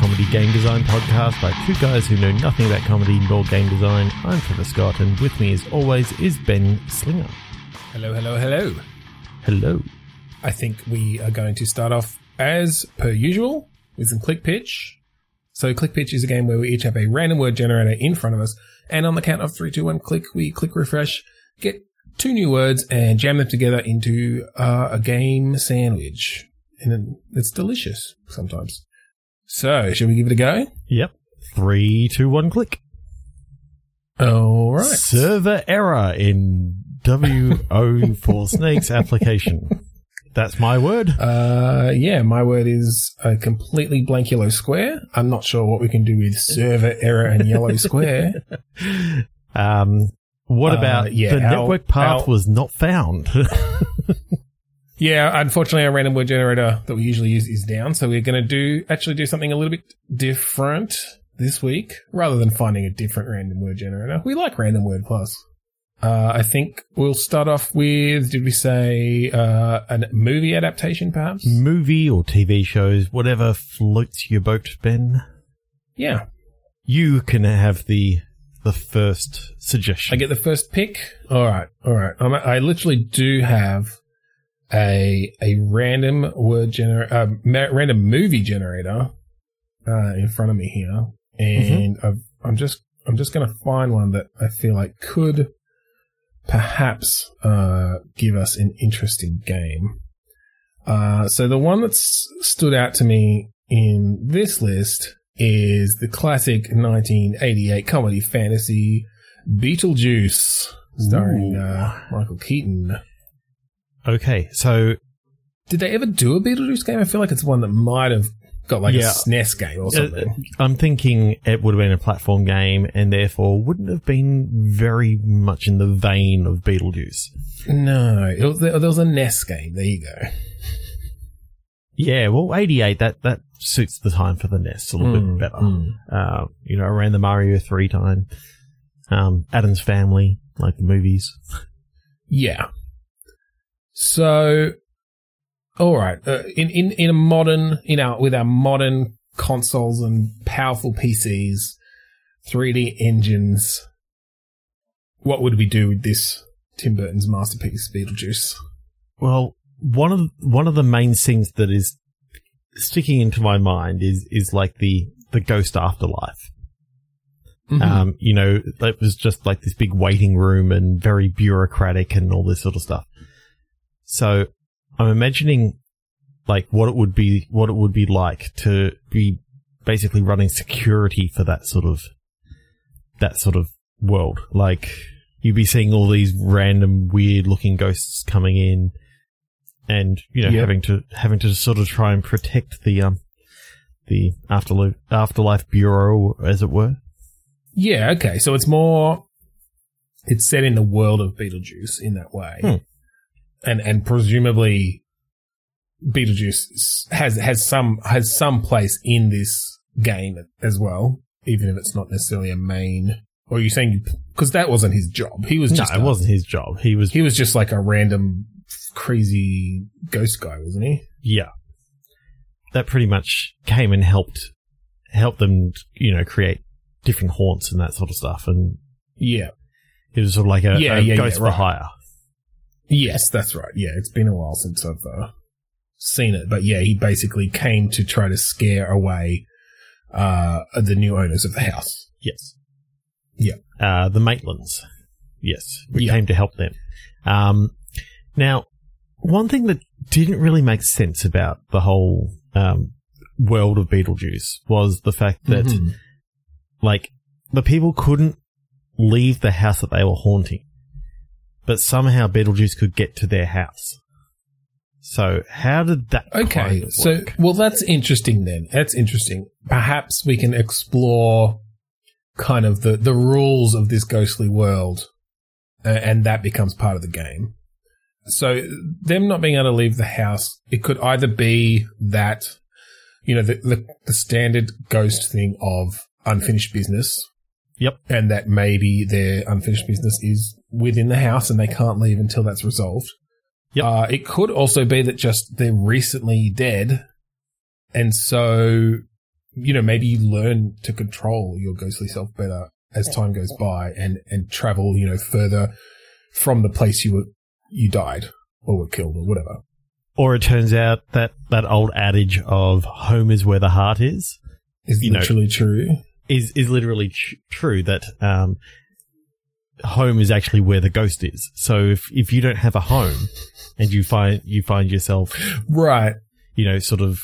comedy game design podcast by two guys who know nothing about comedy nor game design. I'm Trevor Scott, and with me, as always, is Ben Slinger. Hello, hello, hello. Hello. I think we are going to start off as per usual with some click pitch. So click pitch is a game where we each have a random word generator in front of us, and on the count of three, two, one, click, we click refresh, get two new words, and jam them together into uh, a game sandwich. And it's delicious sometimes. So, shall we give it a go? Yep. Three, two, one, click. All right. Server error in WO for Snakes application. That's my word. Uh, yeah, my word is a completely blank yellow square. I'm not sure what we can do with server error and yellow square. Um, what Uh, about yeah, the our- network path our- was not found? Yeah, unfortunately, our random word generator that we usually use is down, so we're going to do actually do something a little bit different this week, rather than finding a different random word generator. We like random word plus. Uh, I think we'll start off with, did we say, uh, a movie adaptation, perhaps? Movie or TV shows, whatever floats your boat, Ben. Yeah, You can have the the first suggestion. I get the first pick. All right, all right. I'm, I literally do have a a random word generator, uh, ma- random movie generator uh, in front of me here, and I've, I'm just I'm just going to find one that I feel like could perhaps uh, give us an interesting game. Uh, so the one that's stood out to me in this list is the classic 1988 comedy fantasy Beetlejuice, starring uh, Michael Keaton. Okay, so Did they ever do a Beetlejuice game? I feel like it's one that might have got like Yeah. a SNES game or uh, something. I'm thinking it would have been a platform game and therefore wouldn't have been very much in the vein of Beetlejuice. no, it was, there was a NES game. There you go. Yeah, well, 88, that, that suits the time for the NES a little Mm, bit better. mm. Uh, you know, around the Mario 3 time. Um, Addams Family, like the movies. Yeah. So, all right. Uh, in in in a modern, in our with our modern consoles and powerful PCs, 3D engines, what would we do with this Tim Burton's masterpiece, Beetlejuice? Well, one of one of the main things that is sticking into my mind is is like the the ghost afterlife. Mhm. Um, you know, it was just like this big waiting room and very bureaucratic and all this sort of stuff. So I'm imagining like what it would be, what it would be like to be basically running security for that sort of, that sort of world. Like you'd be seeing all these random weird looking ghosts coming in and, you know, having to, having to sort of try and protect the, um, the afterlife, afterlife bureau, as it were. Yeah, okay. So it's more it's set in the world of Beetlejuice in that way. Hmm. And and presumably Beetlejuice has has some has some place in this game as well, even if it's not necessarily a main or are you saying because that wasn't his job. He was just No, it a- wasn't his job. He was, he was just like a random crazy ghost guy, wasn't he? yeah. That pretty much came and helped, helped them, you know, create different haunts and that sort of stuff. And Yeah. it was sort of like a, Yeah, a yeah, ghost yeah, for right. hire. Yes, that's right. Yeah, it's been a while since I've uh, seen it, but yeah, he basically came to try to scare away uh, the new owners of the house. Yes. Yeah. Uh, the Maitlands. Yes. We Yeah. came to help them. Um, now, one thing that didn't really make sense about the whole, um, world of Beetlejuice was the fact that, Mhm. like, the people couldn't leave the house that they were haunting, but somehow Beetlejuice could get to their house. So, how did that Okay, kind of so well, that's interesting. Then that's interesting. Perhaps we can explore kind of the the rules of this ghostly world, uh, and that becomes part of the game. So them not being able to leave the house, it could either be that you know the the, the standard ghost thing of unfinished business. Yep. And that maybe their unfinished business is within the house and they can't leave until that's resolved. Yep. Uh, it could also be that just they're recently dead. And so you know, maybe you learn to control your ghostly self better as time goes by and, and travel, you know, further from the place you were, you died or were killed or whatever. Or it turns out that that old adage of home is where the heart is Is You know- literally true. is is literally tr- true. That um, home is actually where the ghost is. So if if you don't have a home and you find you find yourself, Right. you know, sort of,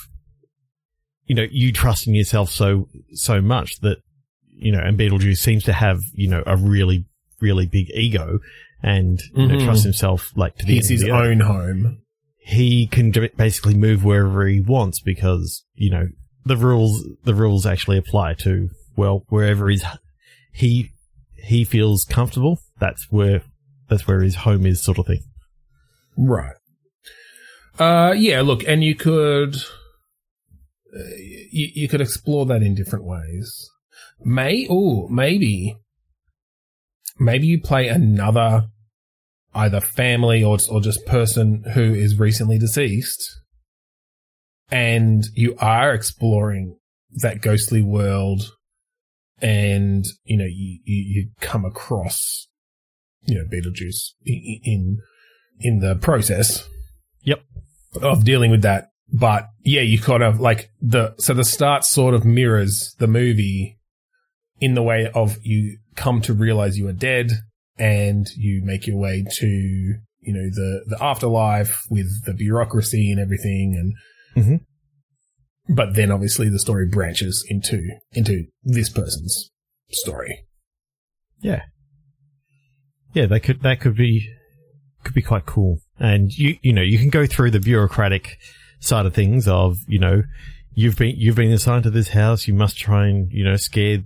you know, you trust in yourself so so much that you know, and Beetlejuice seems to have you know a really really big ego and you know, Mhm. trusts himself like to the He's end his the own home. he can basically move wherever he wants because you know the rules the rules actually apply to well wherever he's he he feels comfortable that's where that's where his home is sort of thing Right. Uh, yeah, look, and you could, uh, you, you could explore that in different ways. May, oh, maybe, maybe you play another either family or, or just person who is recently deceased and you are exploring that ghostly world and, you know, you, you, you come across, you know, Beetlejuice in, in the process. Yep. Of dealing with that. But yeah, you kind of like the, so the start sort of mirrors the movie in the way of you come to realize you are dead and you make your way to, you know, the, the afterlife with the bureaucracy and everything. And, Mhm. But then obviously the story branches into, into this person's story. yeah. Yeah that could that could be could be quite cool. And you you know you can go through the bureaucratic side of things of you know you've been you've been assigned to this house. You must try and you know scare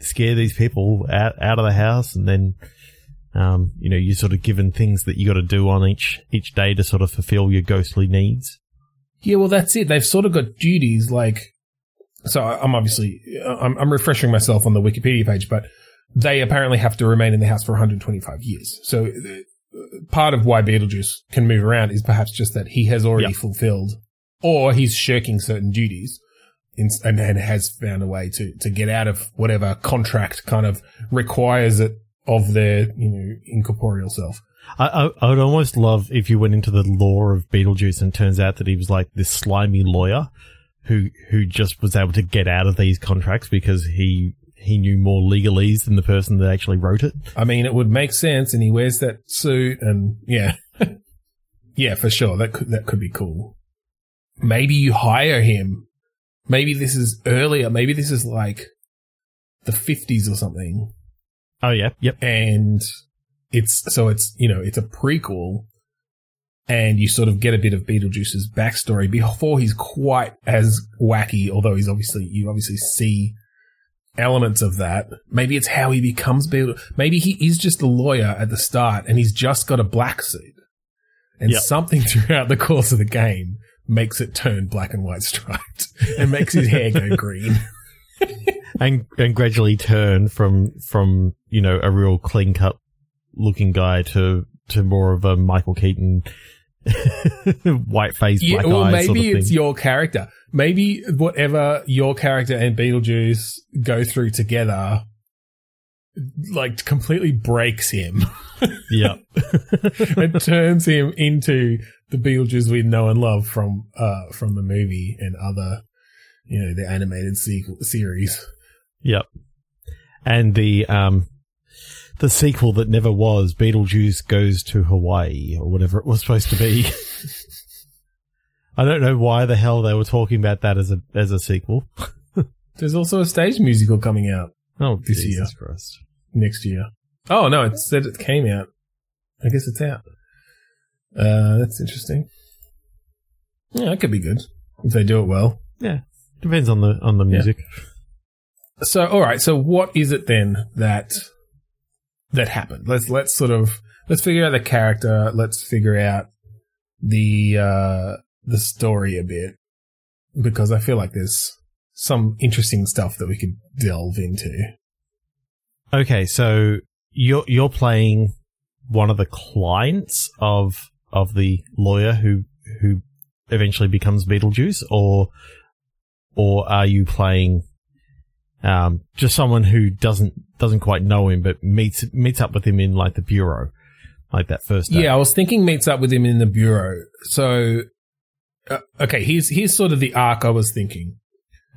scare these people out out of the house. And then um you know you're sort of given things that you got to do on each each day to sort of fulfill your ghostly needs Yeah, well, that's it. They've sort of got duties like. So I'm obviously I'm, I'm refreshing myself on the Wikipedia page, but they apparently have to remain in the house for 125 years. So uh, part of why Beetlejuice can move around is perhaps just that he has already Yep. fulfilled, or he's shirking certain duties, in, and, and has found a way to to get out of whatever contract kind of requires it of their you know incorporeal self. I, I would almost love if you went into the lore of Beetlejuice and turns out that he was like this slimy lawyer who who just was able to get out of these contracts because he he knew more legalese than the person that actually wrote it. I mean, it would make sense, and he wears that suit, and yeah, yeah, for sure. That could that could be cool. Maybe you hire him. Maybe this is earlier. Maybe this is like the fifties or something, Oh yeah, yep. and it's so it's you know it's a prequel, and you sort of get a bit of Beetlejuice's backstory before he's quite as wacky. Although he's obviously you obviously see elements of that. Maybe it's how he becomes Beetle. Maybe he is just a lawyer at the start and he's just got a black suit. And Yep. something throughout the course of the game makes it turn black and white striped and makes his hair go green. And and gradually turn from from you know a real clean cut looking guy to to more of a Michael Keaton white face Yeah, black well, eyes maybe sort of it's your character. Maybe whatever your character and Beetlejuice go through together, like completely breaks him. yeah. it turns him into the Beetlejuice we know and love from uh from the movie and other, you know, the animated sequel series. Yep. And the um the sequel that never was, Beetlejuice goes to Hawaii or whatever it was supposed to be. I don't know why the hell they were talking about that as a as a sequel. There's also a stage musical coming out Oh, This Jesus Christ. next year. Oh no, it said it came out. I guess it's out. Uh, that's interesting. Yeah, that could be good if they do it well. Yeah, depends on the on the Yeah. music. So, all right. So, what is it then that that happened? Let's let's sort of let's figure out the character. Let's figure out the uh the story a bit because I feel like there's some interesting stuff that we could delve into. Okay, so you're you're playing one of the clients of of the lawyer who who eventually becomes Beetlejuice, or or are you playing um, just someone who doesn't doesn't quite know him, but meets meets up with him in like the bureau, like that first. Day? Yeah, I was thinking meets up with him in the bureau. So, uh, okay, here's here's sort of the arc I was thinking,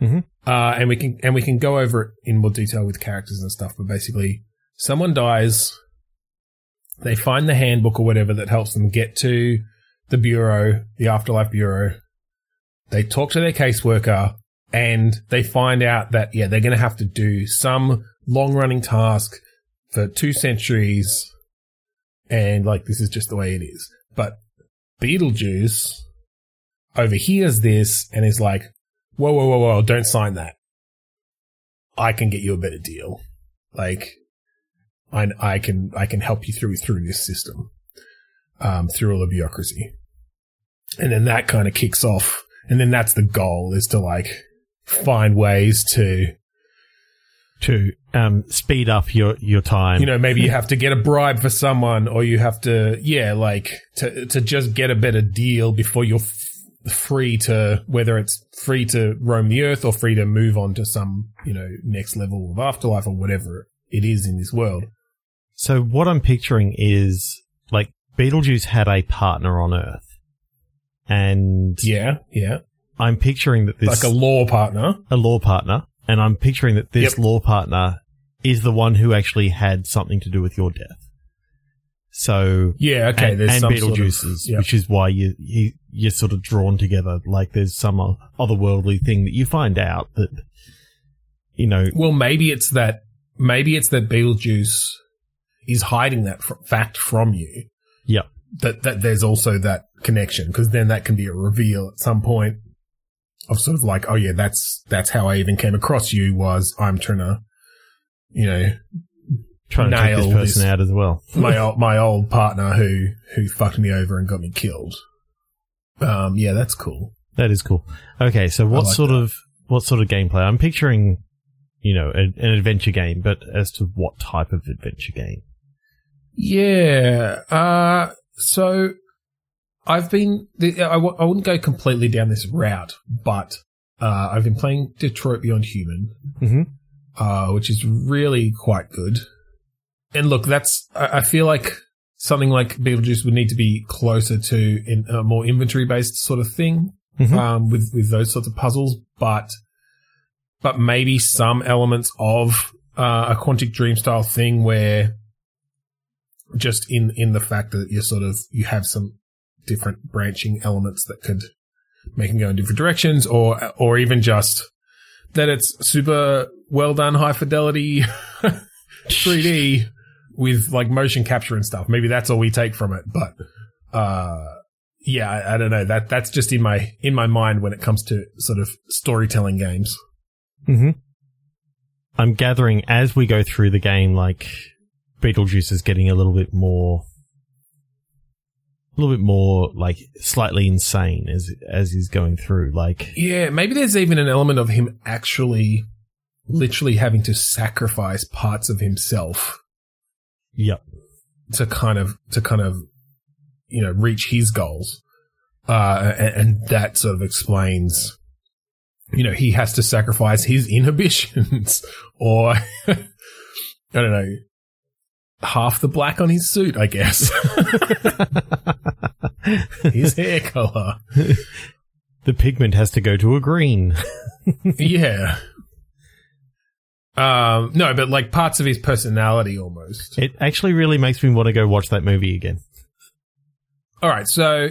Mhm. uh, and we can and we can go over it in more detail with characters and stuff. But basically, someone dies, they find the handbook or whatever that helps them get to the bureau, the afterlife bureau. They talk to their caseworker, and they find out that yeah, they're going to have to do some long running task for two centuries and like this is just the way it is. But Beetlejuice overhears this and is like, "Whoa, whoa, whoa, whoa! Don't sign that. I can get you a better deal. Like, I, I can, I can help you through through this system, um, through all the bureaucracy." And then that kind of kicks off, and then that's the goal is to like find ways to to um, speed up your your time. you know maybe you have to get a bribe for someone or you have to yeah like to to just get a better deal before you're f- free to whether it's free to roam the earth or free to move on to some you know next level of afterlife or whatever it is in this world. So what I'm picturing is like Beetlejuice had a partner on Earth, and yeah yeah I'm picturing that this like a law partner a law partner, and I'm picturing that this Yep. law partner is the one who actually had something to do with your death. So yeah okay and, there's and some sort of- Beetlejuice's, which is why you, you you're sort of drawn together. Like there's some otherworldly thing that you find out that you know. well maybe it's that maybe it's that Beetlejuice is hiding that fr- fact from you Yeah. that that there's also that connection because then that can be a reveal at some point of sort of like oh yeah that's that's how I even came across you was I'm trying to you know Trying to take this person this- out as well. my old my old partner who who fucked me over and got me killed um yeah that's cool That is cool. Okay, so what like sort that. of what sort of gameplay? I'm picturing, you know, a, an adventure game, but as to what type of adventure game? Yeah. Uh, so I've been, I w- I wouldn't go completely down this route, but uh, I've been playing Detroit Become Human, Mm-hmm. uh, which is really quite good. And look, that's, I, I feel like something like Beetlejuice would need to be closer to in, a more inventory based sort of thing, Mhm. um, with, with those sorts of puzzles, but, but maybe some elements of, uh, a Quantic Dream style thing where just in, in the fact that you're sort of, you have some different branching elements that could make them go in different directions or, or even just that it's super well done, high fidelity 3D with like motion capture and stuff. Maybe that's all we take from it, but, uh, yeah, I, I don't know. That that's just in my in my mind when it comes to sort of storytelling games. Mm-hmm. I'm gathering as we go through the game, like Beetlejuice is getting a little bit more, little bit more like slightly insane as as he's going through. Like, Yeah, maybe there's even an element of him actually, literally having to sacrifice parts of himself yep, to kind of to kind of you know reach his goals uh and, and that sort of explains you know he has to sacrifice his inhibitions or i don't know half the black on his suit i guess his hair color the pigment has to go to a green. yeah um no but like parts of his personality almost It actually really makes me want to go watch that movie again. All right, so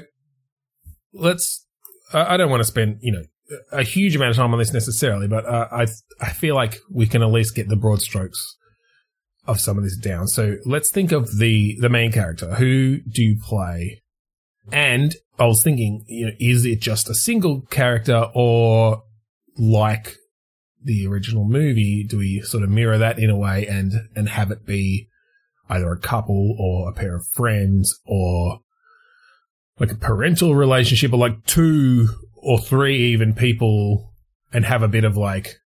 let's. I don't want to spend you know a huge amount of time on this necessarily, but uh, I I feel like we can at least get the broad strokes of some of this down. So let's think of the the main character. Who do you play? And I was thinking, you know, is it just a single character or like the original movie? Do we sort of mirror that in a way and and have it be either a couple or a pair of friends or like a parental relationship or like two or three even people and have a bit of like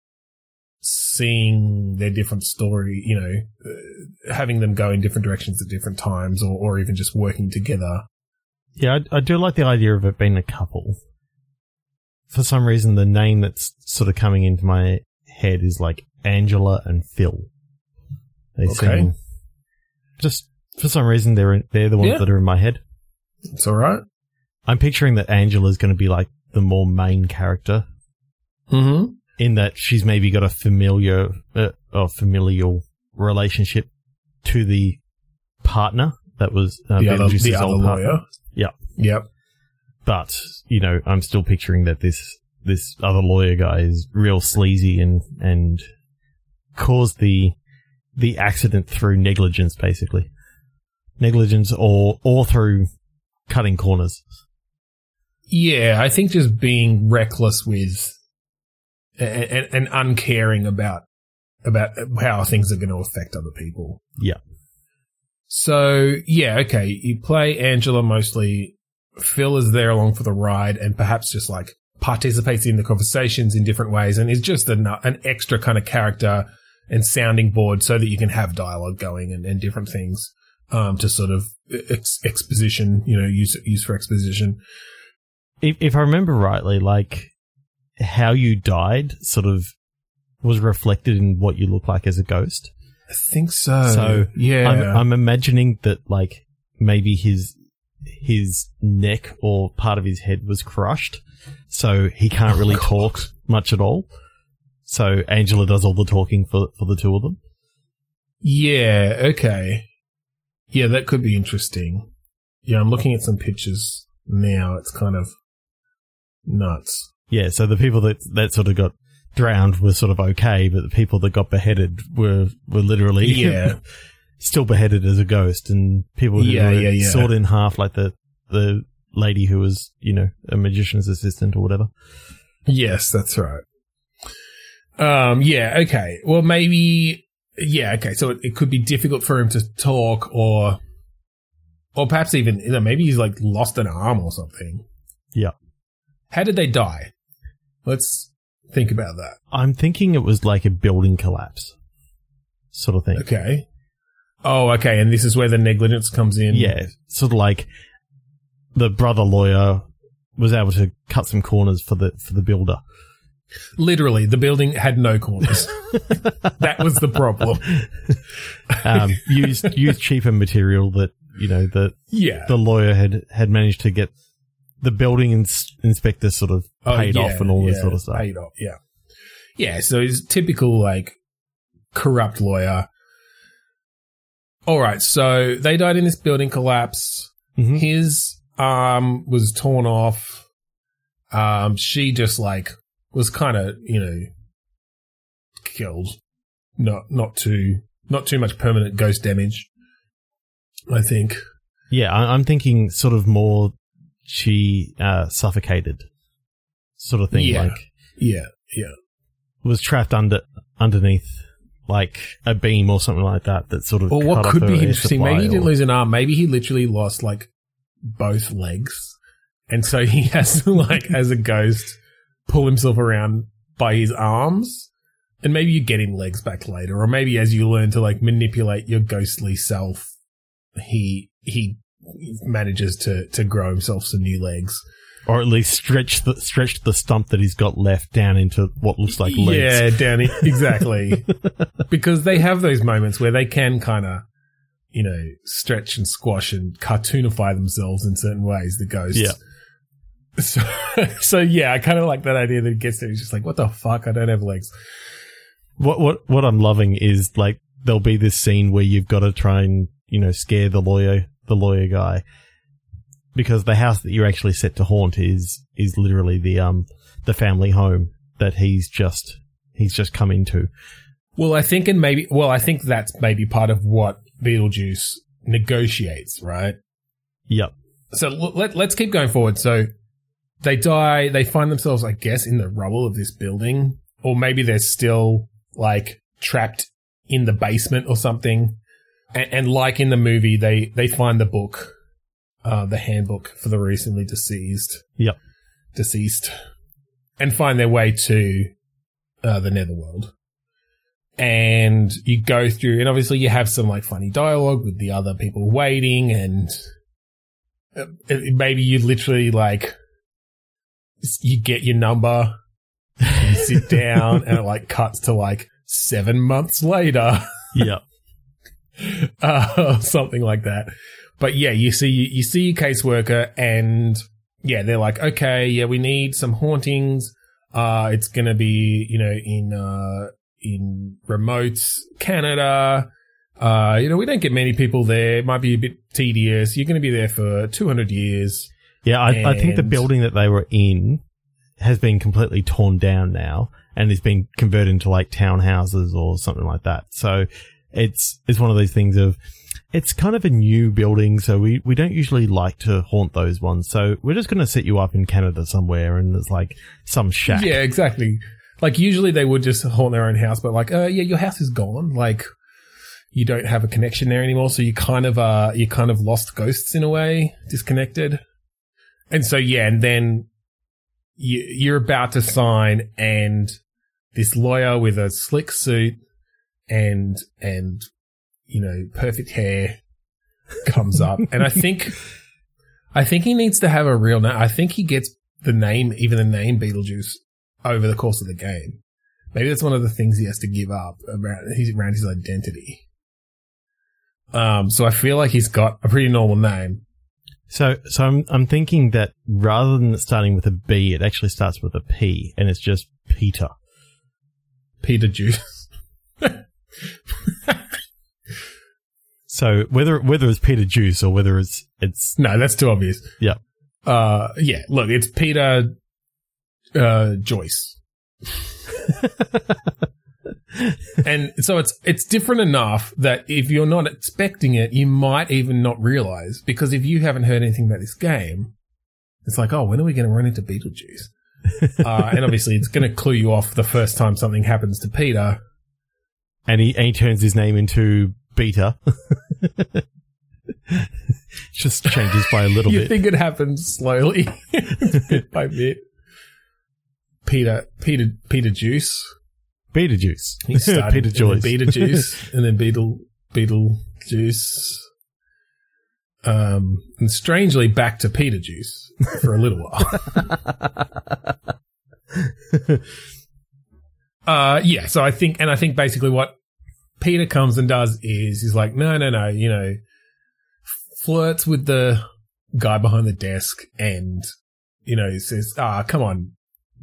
seeing their different story, you know, uh, having them go in different directions at different times or, or even just working together. Yeah, I, I do like the idea of it being a couple. for some reason, the name that's sort of coming into my head is like Angela and Phil. They Okay. seem just for some reason they're they're the ones Yeah. that are in my head. It's all right. I'm picturing that Angela's going to be like the more main character Mm-hmm. In that she's maybe got a familiar uh, or familial relationship to the partner that was uh, the other, the other lawyer. Yeah. Yep. But you know, I'm still picturing that this this other lawyer guy is real sleazy and and caused the the accident through negligence, basically negligence or or through cutting corners. Yeah, I think just being reckless with and, and, uncaring about about how things are going to affect other people. Yeah. So yeah, okay. You play Angela mostly. Phil is there along for the ride, and perhaps just like participates in the conversations in different ways, and is just an, an extra kind of character and sounding board, so that you can have dialogue going and, and different things um, to sort of ex- exposition. You know, use use for exposition. If if I remember rightly, like how you died sort of was reflected in what you look like as a ghost. I think so. So, yeah, I'm, I'm imagining that like maybe his his neck or part of his head was crushed, so he can't Oh, really talk much at all. So Angela does all the talking for for the two of them. yeah. Okay. Yeah, that could be interesting. Yeah, I'm looking at some pictures now. It's kind of nuts. Yeah, so the people that that sort of got drowned were sort of okay, but the people that got beheaded were were literally Yeah. still beheaded as a ghost, and people who Yeah, were yeah, yeah. sawed in half, like the the lady who was you know a magician's assistant or whatever. Yes, that's right. Um, yeah, okay. Well, maybe, yeah, okay. So it, it could be difficult for him to talk or, or perhaps even, you know, maybe he's like lost an arm or something. Yeah. How did they die? Let's think about that. I'm thinking it was like a building collapse, sort of thing. Okay. Oh, okay. And this is where the negligence comes in. Yeah, sort of like the brother lawyer was able to cut some corners for the for the builder. Literally, the building had no corners. that was the problem. Um, used used cheaper material that you know the Yeah. the lawyer had had managed to get the building ins- inspector sort of Oh, paid yeah, off and all this sort of stuff. Paid off, yeah. Yeah, so he's typical like corrupt lawyer. All right, so they died in this building collapse. Mhm. His arm was torn off. Um, she just like was kind of you know killed. Not not too not too much permanent ghost damage. I think. Yeah, I, I'm thinking sort of more she uh, suffocated, sort of thing. Yeah. Like Yeah, yeah. was trapped under underneath like a beam or something like that. That sort of. Or what could be interesting, maybe he didn't lose an arm. Maybe he literally lost like both legs. And so he has to like, as a ghost, pull himself around by his arms. And maybe you get him legs back later. Or maybe as you learn to like manipulate your ghostly self, he, he manages to, to grow himself some new legs. or at least stretch the stretch the stump that he's got left down into what looks like legs. Yeah, Danny, exactly. because they have those moments where they can kind of, you know, stretch and squash and cartoonify themselves in certain ways. The ghosts. Yeah. So, so yeah, I kind of like that idea that he gets there. He's just like, what the fuck? I don't have legs. What what what I'm loving is like there'll be this scene where you've got to try and you know scare the lawyer the lawyer guy because the house that you're actually set to haunt is is literally the um the family home that he's just he's just come into. Well, I think, and maybe, well, I think that's maybe part of what Beetlejuice negotiates, right? Yep. So l- let, let's keep going forward. So they die. They find themselves, I guess, in the rubble of this building, or maybe they're still like trapped in the basement or something. And, and like in the movie, they they find the book, uh, the handbook for the recently deceased. Yep. Deceased, and find their way to uh, the netherworld. And you go through, and obviously you have some like funny dialogue with the other people waiting, and uh, maybe you literally like you get your number, you sit down, and it like cuts to like seven months later, Yeah. uh, something like that. But yeah, you see, you see your caseworker, and yeah, they're like, okay, yeah, we need some hauntings. Uh, it's gonna be, you know, in uh, in remote Canada. Uh, you know, we don't get many people there. It might be a bit tedious. You're going to be there for 200 years. Yeah, I, I think the building that they were in has been completely torn down now and is being converted into like townhouses or something like that. So it's it's one of those things of it's kind of a new building, so we, we don't usually like to haunt those ones. So we're just going to set you up in Canada somewhere, and it's like some shack. Yeah, exactly. Like usually they would just haunt their own house, but like, uh, yeah, your house is gone. Like you don't have a connection there anymore. So you kind of, uh, you kind of lost ghosts in a way, disconnected. And so, yeah, and then you, you're about to sign and this lawyer with a slick suit and, and, you know, perfect hair comes up. and I think, I think he needs to have a real name. I think he gets the name, even the name Beetlejuice over the course of the game. Maybe that's one of the things he has to give up around his, around his identity. Um, so I feel like he's got a pretty normal name. So so I'm I'm thinking that rather than starting with a B, it actually starts with a P, and it's just Peter. Peter Juice. So whether whether it's Peter Juice or whether it's it's No, that's too obvious. Yeah. Uh, yeah, look, it's Peter, uh, Joyce. and so it's, it's different enough that if you're not expecting it, you might even not realize because if you haven't heard anything about this game, it's like, oh, when are we going to run into Beetlejuice? uh, and obviously it's going to clue you off the first time something happens to Peter. And he and he turns his name into Beta. just changes by a little you bit. You think it happens slowly, bit by bit. Peter, Peter, Peter Juice. Beta Juice. He started Peter Joyce. Beta Juice, and then Beetle, Beetle Juice. Um, and strangely back to Peter Juice for a little while. Uh, yeah. So I think, and I think basically what Peter comes and does is he's like, no, no, no, you know, flirts with the guy behind the desk and, you know, he says, ah, come on,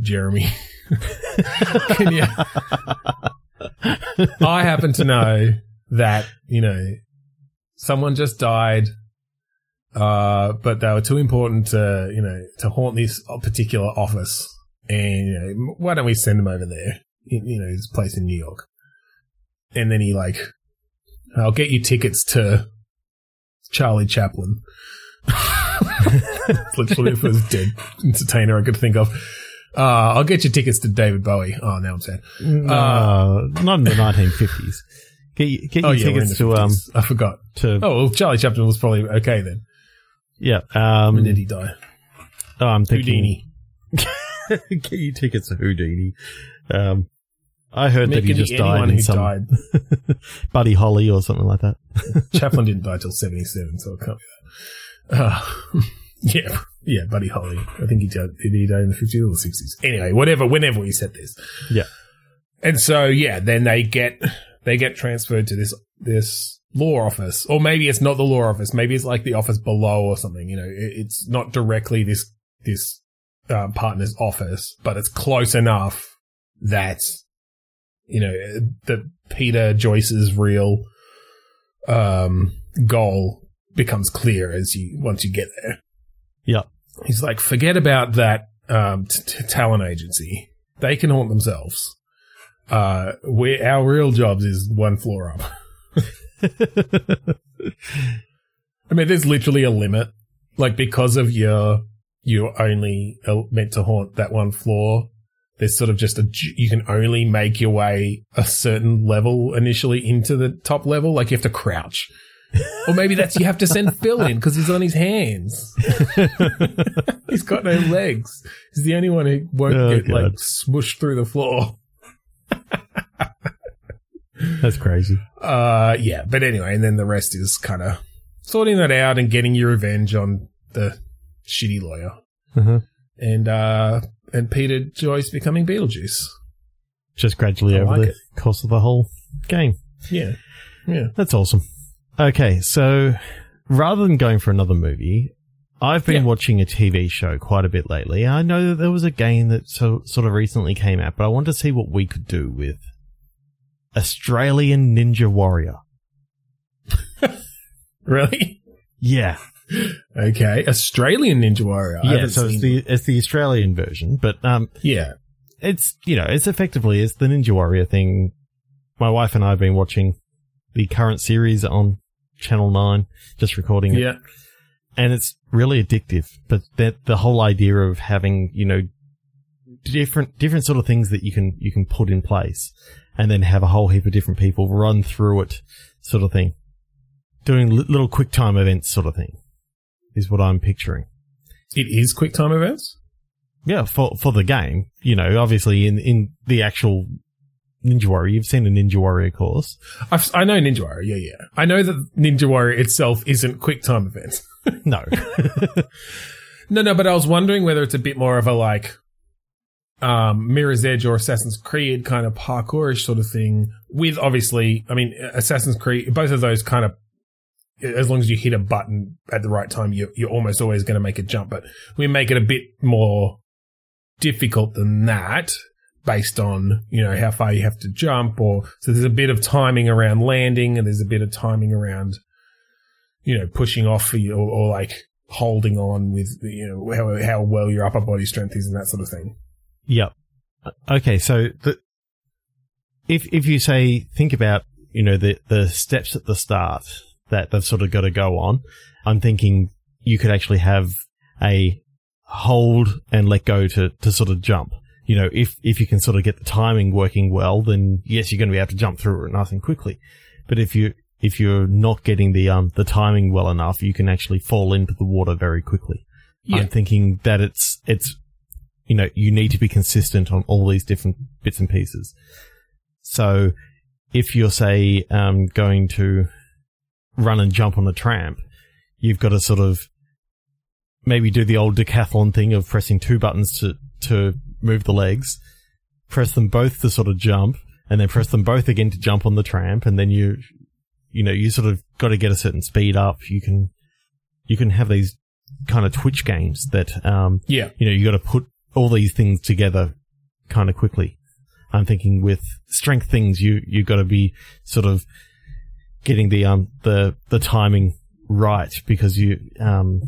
Jeremy. Can you? I happen to know that, you know, someone just died, uh, but they were too important to, you know, to haunt this particular office. And, you know, why don't we send them over there? You you know, his place in New York. And then he like, I'll get you tickets to Charlie Chaplin. Literally the first dead entertainer I could think of. Uh, I'll get you tickets to David Bowie. Oh, now I'm sad. No, not in the 1950s. Get you, get Oh your yeah, tickets to um I forgot. to Oh well, Charlie Chaplin was probably okay then. yeah um When did he die? oh, I'm thinking Houdini. get you tickets to Houdini. Um, I heard that he just died in some died. Buddy Holly or something like that. Chaplin didn't die till seventy seven, so it can't be that. Uh, yeah, yeah, Buddy Holly. I think he died. He die in the fifties or sixties? Anyway, whatever. Whenever we said this, Yeah. And so yeah, then they get they get transferred to this this law office, or maybe it's not the law office. Maybe it's like the office below or something. You know, it, it's not directly this this uh, partner's office, but it's close enough that you know that Peter Joyce's real um, goal becomes clear as you once you get there. Yeah. He's like, forget about that um, t- t- talent agency. They can haunt themselves. Uh, we our real jobs is one floor up. I mean, there's literally a limit. Like because of your you're only uh, meant to haunt that one floor. There's sort of just a you can only make your way a certain level initially into the top level. Like you have to crouch, or maybe that's you have to send Phil in because he's on his hands. he's got no legs. He's the only one who won't Oh, get like God. smushed through the floor. That's crazy. Uh, yeah, but anyway, and then the rest is kind of sorting that out and getting your revenge on the shitty lawyer. Uh-huh. and uh, and Peter Joyce becoming Beetlejuice. Just gradually I over like the it. course of the whole game. Yeah, yeah. That's awesome. Okay, so rather than going for another movie, I've been Yeah. watching a TV show quite a bit lately. I know that there was a game that so, sort of recently came out, but I wanted to see what we could do with Australian Ninja Warrior. Really? Yeah, Okay, Australian Ninja Warrior. Yeah. So it's the it's the Australian version, but um, yeah, it's you know it's effectively it's the Ninja Warrior thing. My wife and I have been watching the current series on Channel Nine, just recording it. yeah, and it's really addictive. But that the whole idea of having you know different different sort of things that you can you can put in place, and then have a whole heap of different people run through it, sort of thing, doing little quick time events, sort of thing, is what I'm picturing. it is quick time events. Yeah, for for the game, you know, obviously in in the actual Ninja Warrior, you've seen a Ninja Warrior course. I've, I know Ninja Warrior. Yeah, yeah. I know that Ninja Warrior itself isn't quick time events. No, No, no, but I was wondering whether it's a bit more of a like um Mirror's Edge or Assassin's Creed kind of parkourish sort of thing with obviously, I mean, Assassin's Creed, both of those kind of as long as you hit a button at the right time, you're, you're almost always going to make a jump, but we make it a bit more difficult than that based on, you know, how far you have to jump or, so there's a bit of timing around landing and there's a bit of timing around, you know, pushing off or, or like holding on with, you know, how, how well your upper body strength is and that sort of thing. Yep. Uh, okay, so the, if if you say think about you know the the steps at the start that they've sort of got to go on, I'm thinking you could actually have a hold and let go to to sort of jump. You know, if if you can sort of get the timing working well, then yes, you're going to be able to jump through it nice and quickly. But if you if you're not getting the um the timing well enough, you can actually fall into the water very quickly. Yeah. I'm thinking that it's it's you know you need to be consistent on all these different bits and pieces. So if you're say um, going to run and jump on a tramp, you've got to sort of maybe do the old decathlon thing of pressing two buttons to to move the legs, press them both to sort of jump, and then press them both again to jump on the tramp, and then you you know you sort of got to get a certain speed up. You can you can have these kind of twitch games that um, Yeah. you know, you got to put all these things together kind of quickly. I'm thinking with strength things, you, you've got to be sort of getting the, um, the, the timing right because you, um,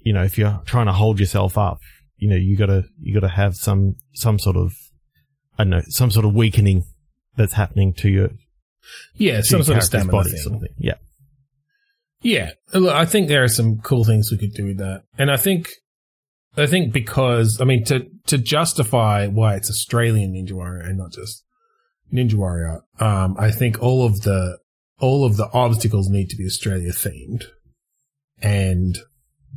you know, if you're trying to hold yourself up, you know, you gotta, you gotta have some, some sort of, I don't know, some sort of weakening that's happening to your, to Yeah. Some your sort of stamina body thing. sort of thing. Yeah. Yeah, look, I think there are some cool things we could do with that, and I think, I think because I mean to to justify why it's Australian Ninja Warrior and not just Ninja Warrior, um, I think all of the all of the obstacles need to be Australia themed, and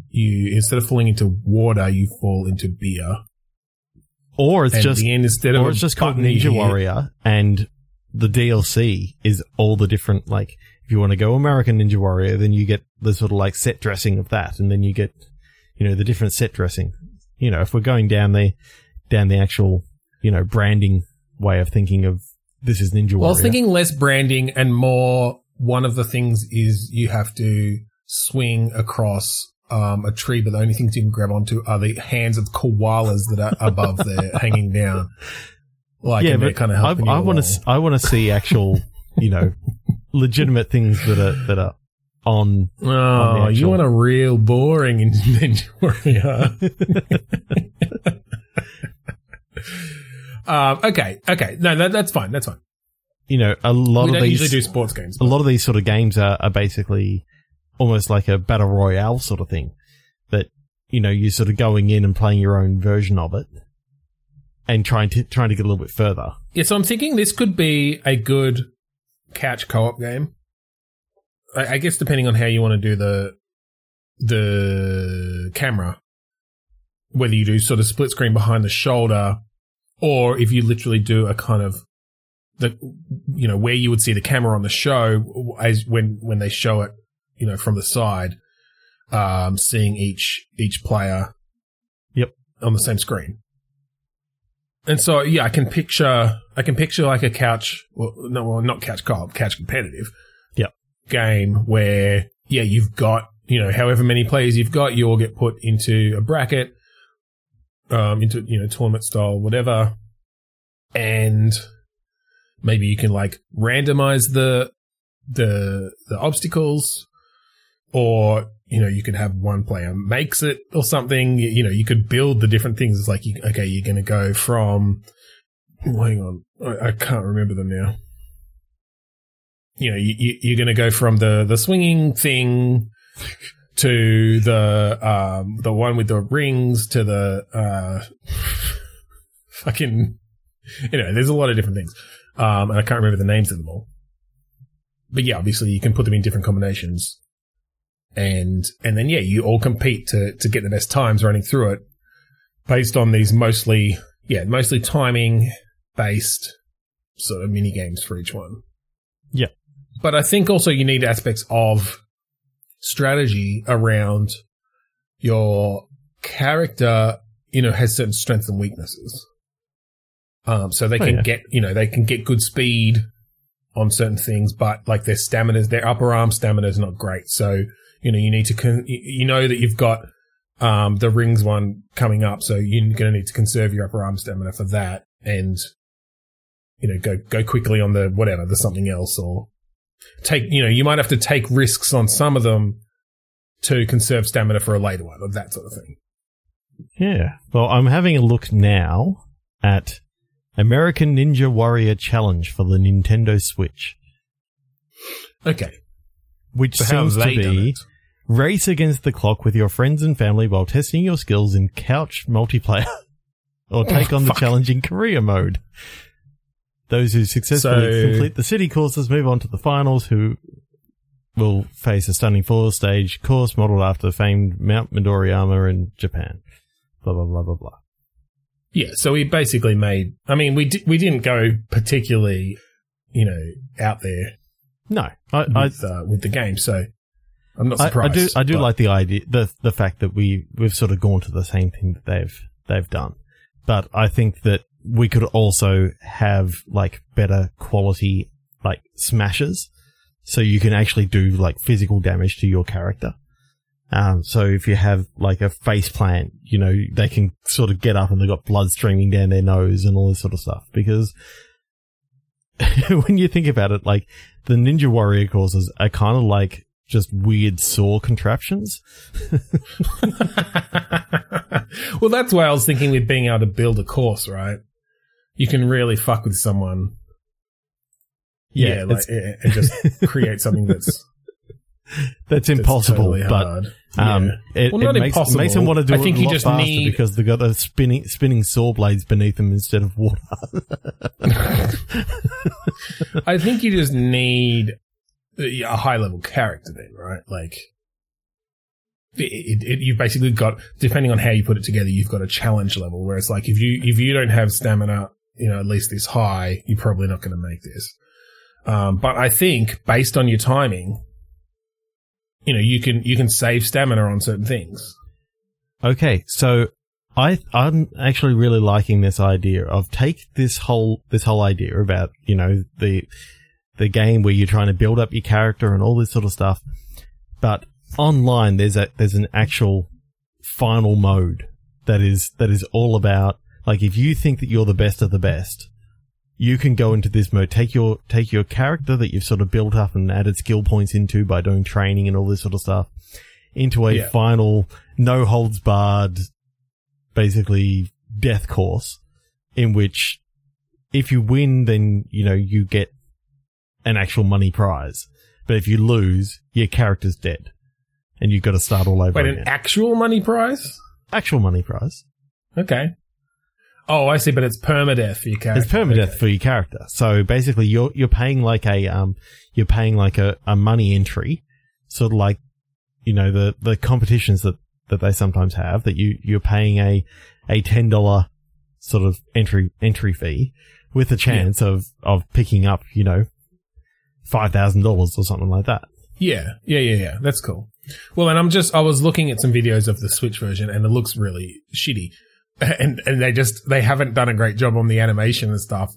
you instead of falling into water, you fall into beer. Or it's and just, end instead or it's just called Ninja Warrior, and the DLC is all the different like. If you want to go American Ninja Warrior, then you get the sort of like set dressing of that, and then you get, you know, the different set dressing. You know, if we're going down the down the actual, you know, branding way of thinking of this is Ninja Warrior. Well, I was thinking less branding and more. One of the things is you have to swing across um, a tree, but the only things you can grab onto are the hands of koalas that are above there, hanging down. Like, yeah, but kind of I, helping I you want to, I want to see actual, you know, legitimate things that are that are on. Oh, on you want a real boring Ninja Warrior? Um, okay, okay, no, that, that's fine. That's fine. You know, a lot we of these usually do sports games. a lot of these sort of games are, are basically almost like a battle royale sort of thing that you know you're sort of going in and playing your own version of it and trying to trying to get a little bit further Yeah, so I'm thinking this could be a good couch co-op game. I, I guess depending on how you want to do the the camera, whether you do sort of split screen behind the shoulder, or if you literally do a kind of the you know where you would see the camera on the show as when when they show it, you know, from the side, um, seeing each each player. Yep. on the same screen. And so, yeah, I can picture, I can picture like a couch, well, no, well, not couch co-op, couch competitive. Yep. Game where, yeah, you've got, you know, however many players you've got, you all get put into a bracket, um, into, you know, tournament style, whatever. And maybe you can like randomize the, the, the obstacles or you know, you could have one player makes it or something. You, you know, you could build the different things. It's like, you, okay, you're going to go from, hang on, I, I, can't remember them now. You know, you, you, are going to go from the, the swinging thing to the, um, the one with the rings to the, uh, fucking, you know, there's a lot of different things. Um, and I can't remember the names of them all. But yeah, obviously you can put them in different combinations and and then yeah, you all compete to to get the best times running through it, based on these mostly yeah mostly timing based sort of mini games for each one. Yeah, but I think also you need aspects of strategy around your character. You know, has certain strengths and weaknesses. Um, so they oh, can yeah. get, you know, they can get good speed on certain things, but like their stamina, is their upper arm stamina is not great. So you know, you need to, con- you know that you've got, um, the rings one coming up. So you're going to need to conserve your upper arm stamina for that and, you know, go, go quickly on the whatever, the something else or take, you know, you might have to take risks on some of them to conserve stamina for a later one or that sort of thing. Yeah. Well, I'm having a look now at American Ninja Warrior Challenge for the Nintendo Switch. Okay. Which so seems to be Race against the clock with your friends and family while testing your skills in couch multiplayer. or take oh, on the challenging career mode. Those who successfully so, complete the city courses move on to the finals, who will face a stunning four stage course modeled after the famed Mount Midoriyama in Japan. Blah, blah, blah, blah, blah. Yeah, so we basically made, I mean, we, di- we didn't go particularly, you know, out there. No, I, with, I, uh, with the game. So I'm not surprised. I, I do. I do like the idea, the the fact that we we've sort of gone to the same thing that they've they've done, but I think that we could also have like better quality like smashes, so you can actually do like physical damage to your character. Um, so if you have like a face plant, you know, they can sort of get up and they've got blood streaming down their nose and all this sort of stuff. Because when you think about it, like the Ninja Warrior courses are kind of like just weird saw contraptions. well, that's why I was thinking with being able to build a course, right? You can really fuck with someone. Yeah, yeah like, and just create something that's that's impossible. Totally but um, yeah. it, well, it makes, makes them want to do I think you just need because they've got the spinning spinning saw blades beneath them instead of water. I think you just need a high level character then, right? Like, it, it, you've basically got, depending on how you put it together, you've got a challenge level where it's like, if you, if you don't have stamina, you know, at least this high, you're probably not going to make this. Um, but I think based on your timing, you know, you can, you can save stamina on certain things. Okay. So I, I'm actually really liking this idea of take this whole, this whole idea about, you know, the, the game where you're trying to build up your character and all this sort of stuff. But online, there's a there's an actual final mode that is that is all about like if you think that you're the best of the best, you can go into this mode. Take your take your character that you've sort of built up and added skill points into by doing training and all this sort of stuff into a yeah. final no holds barred basically death course in which if you win then you know you get an actual money prize. But if you lose, your character's dead. And you've got to start all over Wait, again. an actual money prize? Actual money prize. Okay. Oh, I see, but it's permadeath for your character. It's permadeath okay. for your character. So basically you're you're paying like a um you're paying like a, a money entry. Sort of like you know, the, the competitions that, that they sometimes have that you, you're paying a a ten dollar sort of entry entry fee with a chance yeah. of, of picking up, you know, five thousand dollars or something like that. Yeah, yeah, yeah, yeah. That's cool. Well, and I'm just I was looking at some videos of the Switch version, and it looks really shitty. And and they just they haven't done a great job on the animation and stuff.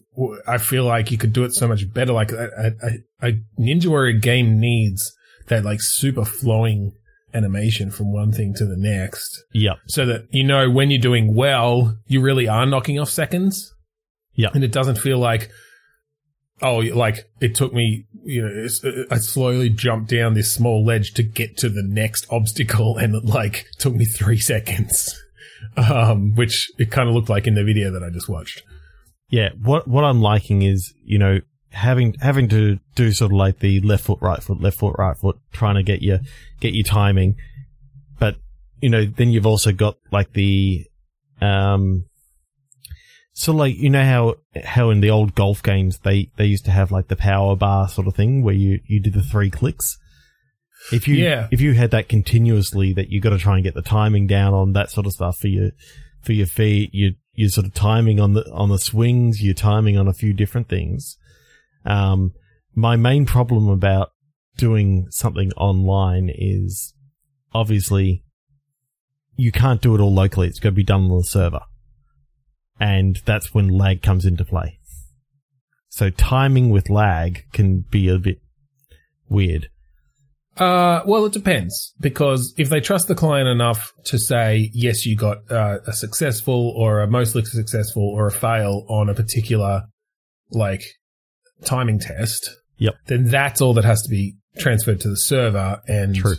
I feel like you could do it so much better. Like a, a, a Ninja Warrior game needs that like super flowing animation from one thing to the next. Yep. So that you know when you're doing well, you really are knocking off seconds. Yeah. And it doesn't feel like, oh, like it took me, you know, uh, I slowly jumped down this small ledge to get to the next obstacle and it like took me three seconds. Um, which it kind of looked like in the video that I just watched. Yeah. What, what I'm liking is, you know, having, having to do sort of like the left foot, right foot, left foot, right foot, trying to get your, get your timing. But, you know, then you've also got like the, um, so like you know how how in the old golf games they they used to have like the power bar sort of thing where you you did the three clicks. If you Yeah. if you had that continuously that you got to try and get the timing down on that sort of stuff for your for your feet, you you're sort of timing on the on the swings, you're timing on a few different things. Um, my main problem about doing something online is obviously you can't do it all locally. It's got to be done on the server and that's when lag comes into play. So timing with lag can be a bit weird. Uh, well, it depends because if they trust the client enough to say, yes, you got uh, a successful or a mostly successful or a fail on a particular like timing test, Yep. then that's all that has to be transferred to the server and True.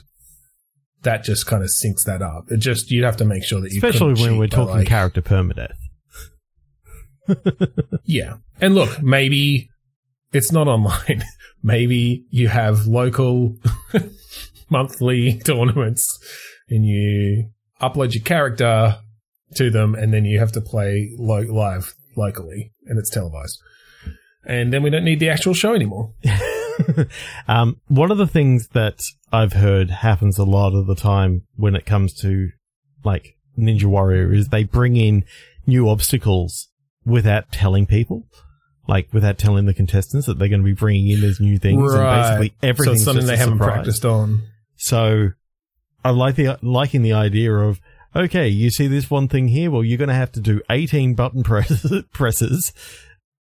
that just kind of syncs that up. It just, you'd have to make sure that you Especially when we're talking like- character permadeath. Yeah. And look, maybe it's not online. maybe you have local monthly tournaments and you upload your character to them and then you have to play lo- live locally and it's televised. And then we don't need the actual show anymore. um, one of the things that I've heard happens a lot of the time when it comes to like Ninja Warrior is they bring in new obstacles without telling people. Like without telling the contestants that they're going to be bringing in these new things, and basically everything. so it's something they haven't surprise. practiced on. So I like the liking the idea of okay, you see this one thing here. Well, you're going to have to do 18 button press, presses,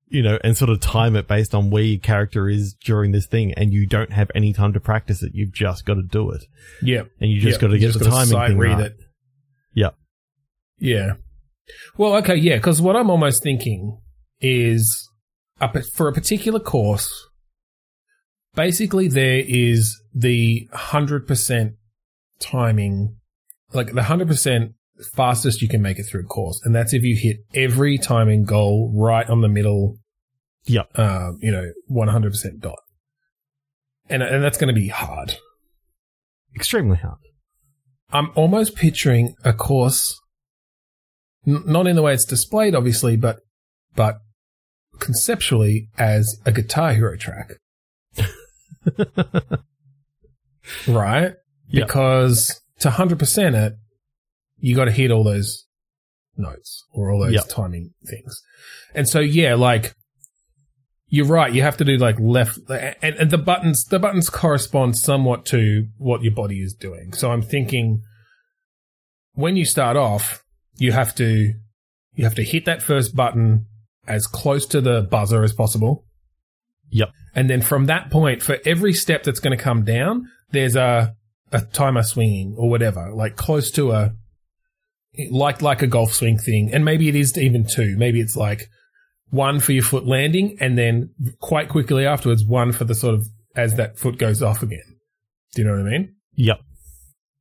you know, and sort of time it based on where your character is during this thing, and you don't have any time to practice it. You've just got to do it, Yeah. and you just Yeah, got to get the timing thing read right. it. Yeah. Yeah. Well, okay, yeah, because what I'm almost thinking is a, for a particular course, basically there is the 100% timing, like the 100% fastest you can make it through a course. And that's if you hit every timing goal right on the middle, Yep. uh, you know, 100% dot. And, and that's going to be hard. Extremely hard. I'm almost picturing a course, n- not in the way it's displayed, obviously, but but conceptually as a Guitar Hero track, right? Yeah. Because to hundred percent it, you got to hit all those notes or all those Yeah. timing things, and so yeah, like. You're right. You have to do like left, and, and the buttons. The buttons correspond somewhat to what your body is doing. So I'm thinking, when you start off, you have to you have to hit that first button as close to the buzzer as possible. Yep. And then from that point, for every step that's going to come down, there's a a timer swinging or whatever, like close to a like like a golf swing thing, and maybe it is even two. Maybe it's like one for your foot landing, and then quite quickly afterwards, one for the sort of as that foot goes off again. Do you know what I mean? Yep.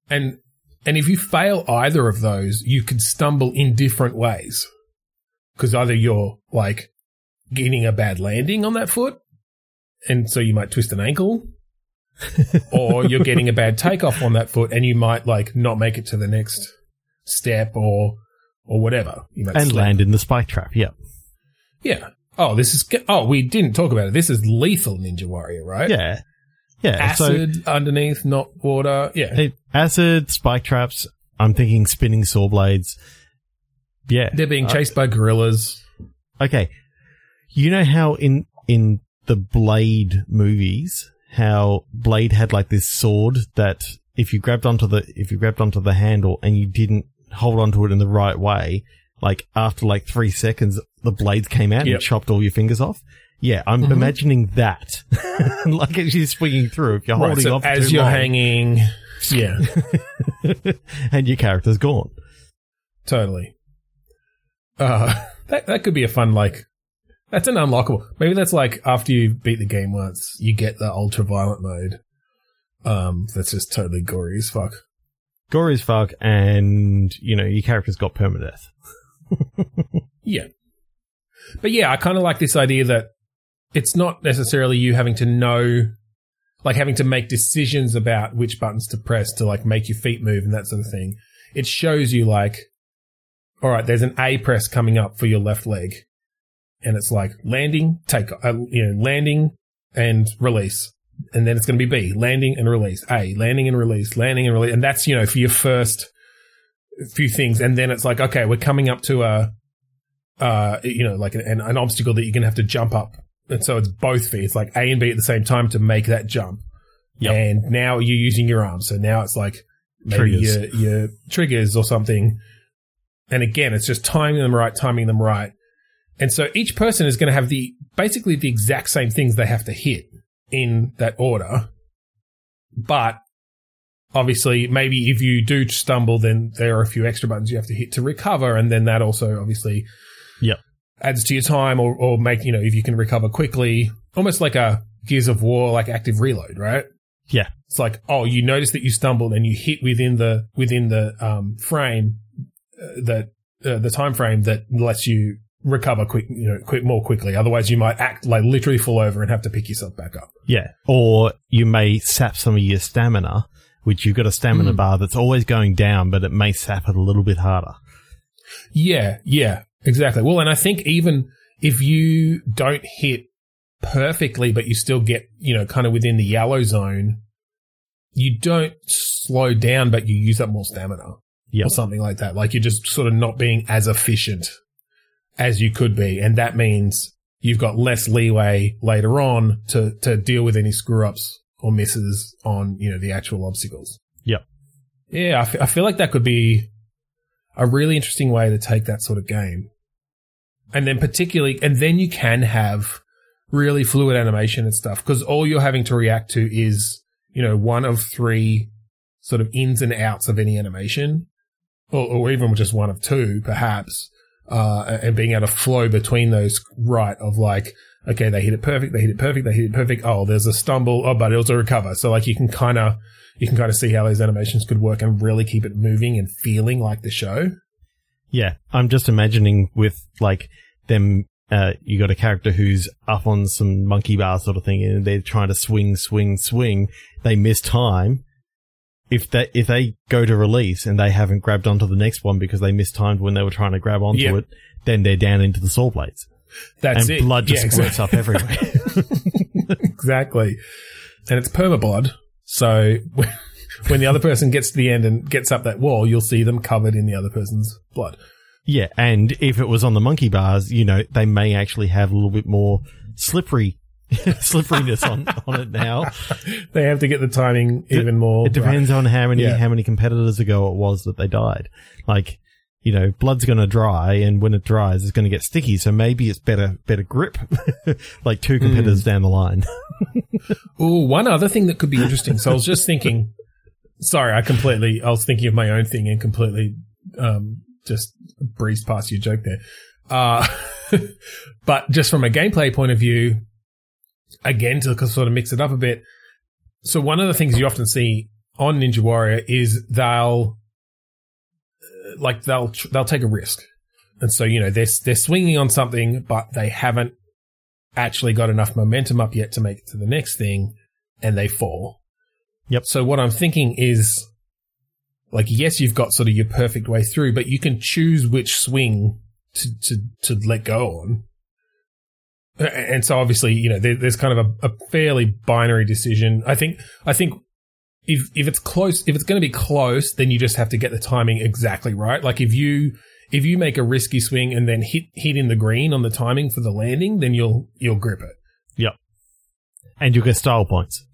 And and if you fail either of those, you could stumble in different ways. Because either you're like getting a bad landing on that foot, and so you might twist an ankle, or you're getting a bad takeoff on that foot, and you might like not make it to the next step, or or whatever. You might And slip. land in the spike trap. Yeah, Yeah. Oh, this is. Oh, we didn't talk about it. This is lethal Ninja Warrior, right? Yeah. Yeah. so Acid underneath, not water. Yeah. Hey, acid, spike traps. I'm thinking spinning saw blades. Yeah. They're being Uh, chased by gorillas. okay. You know how in in the Blade movies, how Blade had like this sword that if you grabbed onto the if you grabbed onto the handle and you didn't hold onto it in the right way, like after like three seconds, the blades came out Yep. and chopped all your fingers off. Yeah, I'm Mhm. imagining that, like as you're swinging through. If you're Right, holding so off as too you're long, hanging, yeah, and your character's gone. totally. Uh, that that could be a fun like. That's an unlockable. Maybe that's like after you beat the game once, you get the ultra violent mode. Um, that's just totally gory as fuck. Gory as fuck, and you know your character's got permadeath. Yeah. But yeah, I kind of like this idea that it's not necessarily you having to know, like having to make decisions about which buttons to press to like make your feet move and that sort of thing. It shows you like, all right, there's an A press coming up for your left leg. And it's like landing, take, uh, you know, landing and release. And then it's going to be B, landing and release. A, landing and release, landing and release. And that's, you know, for your first few things. And then it's like, okay, we're coming up to a, uh, you know, like an, an obstacle that you're going to have to jump up. And so it's both feet. It's like A and B at the same time to make that jump. Yep. And now you're using your arms. So now it's like maybe Triggers. your, your triggers or something. And again, it's just timing them right, timing them right. And so each person is going to have the, basically the exact same things they have to hit in that order. But obviously, maybe if you do stumble, then there are a few extra buttons you have to hit to recover. And then that also obviously Yep. adds to your time or, or make, you know, if you can recover quickly, almost like a Gears of War, like active reload, right? Yeah. It's like, oh, you notice that you stumbled and you hit within the, within the, um, frame, that, uh, the time frame that lets you recover quick, you know, quick, more quickly. Otherwise you might act like literally fall over and have to pick yourself back up. Yeah. Or you may sap some of your stamina, which you've got a stamina Mm. bar that's always going down, but it may sap it a little bit harder. Yeah, yeah, exactly. Well, and I think even if you don't hit perfectly, but you still get, you know, kind of within the yellow zone, you don't slow down, but you use up more stamina Yep. or something like that. Like you're just sort of not being as efficient as you could be. And that means you've got less leeway later on to, to deal with any screw ups or misses on, you know, the actual obstacles. Yep. Yeah, I fe- I feel like that could be a really interesting way to take that sort of game. And then particularly, and then you can have really fluid animation and stuff because all you're having to react to is, you know, one of three sort of ins and outs of any animation or, or even just one of two, perhaps, uh, and being able to flow between those right of like, okay, they hit it perfect, they hit it perfect, they hit it perfect. Oh, there's a stumble. Oh, but it'll recover. So like you can kind of, you can kind of see how those animations could work and really keep it moving and feeling like the show. Yeah. I'm just imagining with like them, uh, you got a character who's up on some monkey bar sort of thing and they're trying to swing, swing, swing. They miss time. If they, if they go to release and they haven't grabbed onto the next one because they mistimed when they were trying to grab onto Yeah. it, then they're down into the saw blades That's and it. blood just Yeah, squirts up everywhere. exactly. And it's perma blood. So when the other person gets to the end and gets up that wall, you'll see them covered in the other person's blood. Yeah, and if it was on the monkey bars, you know, they may actually have a little bit more slippery slipperiness on, on it now. They have to get the timing even more. It depends on how many Yeah. how many competitors ago it was that they died. Like, you know, blood's going to dry, and when it dries, it's going to get sticky. So maybe it's better better grip, like two competitors down the line. Oh, one other thing that could be interesting. So I was just thinking. Sorry, I completely. I was thinking of my own thing and completely um, just breezed past your joke there. Uh, but just from a gameplay point of view, again to sort of mix it up a bit. So one of the things you often see on Ninja Warrior is they'll uh, like they'll they'll take a risk, and so you know they're they're swinging on something, but they haven't actually got enough momentum up yet to make it to the next thing, and they fall. Yep. So what I'm thinking is, like, yes, you've got sort of your perfect way through, but you can choose which swing to to to let go on. And so obviously, you know, there, there's kind of a, a fairly binary decision. I think, I think if, if it's close, if it's going to be close, then you just have to get the timing exactly right. Like if you, if you make a risky swing and then hit, hit in the green on the timing for the landing, then you'll, you'll grip it. yep. And you'll get style points.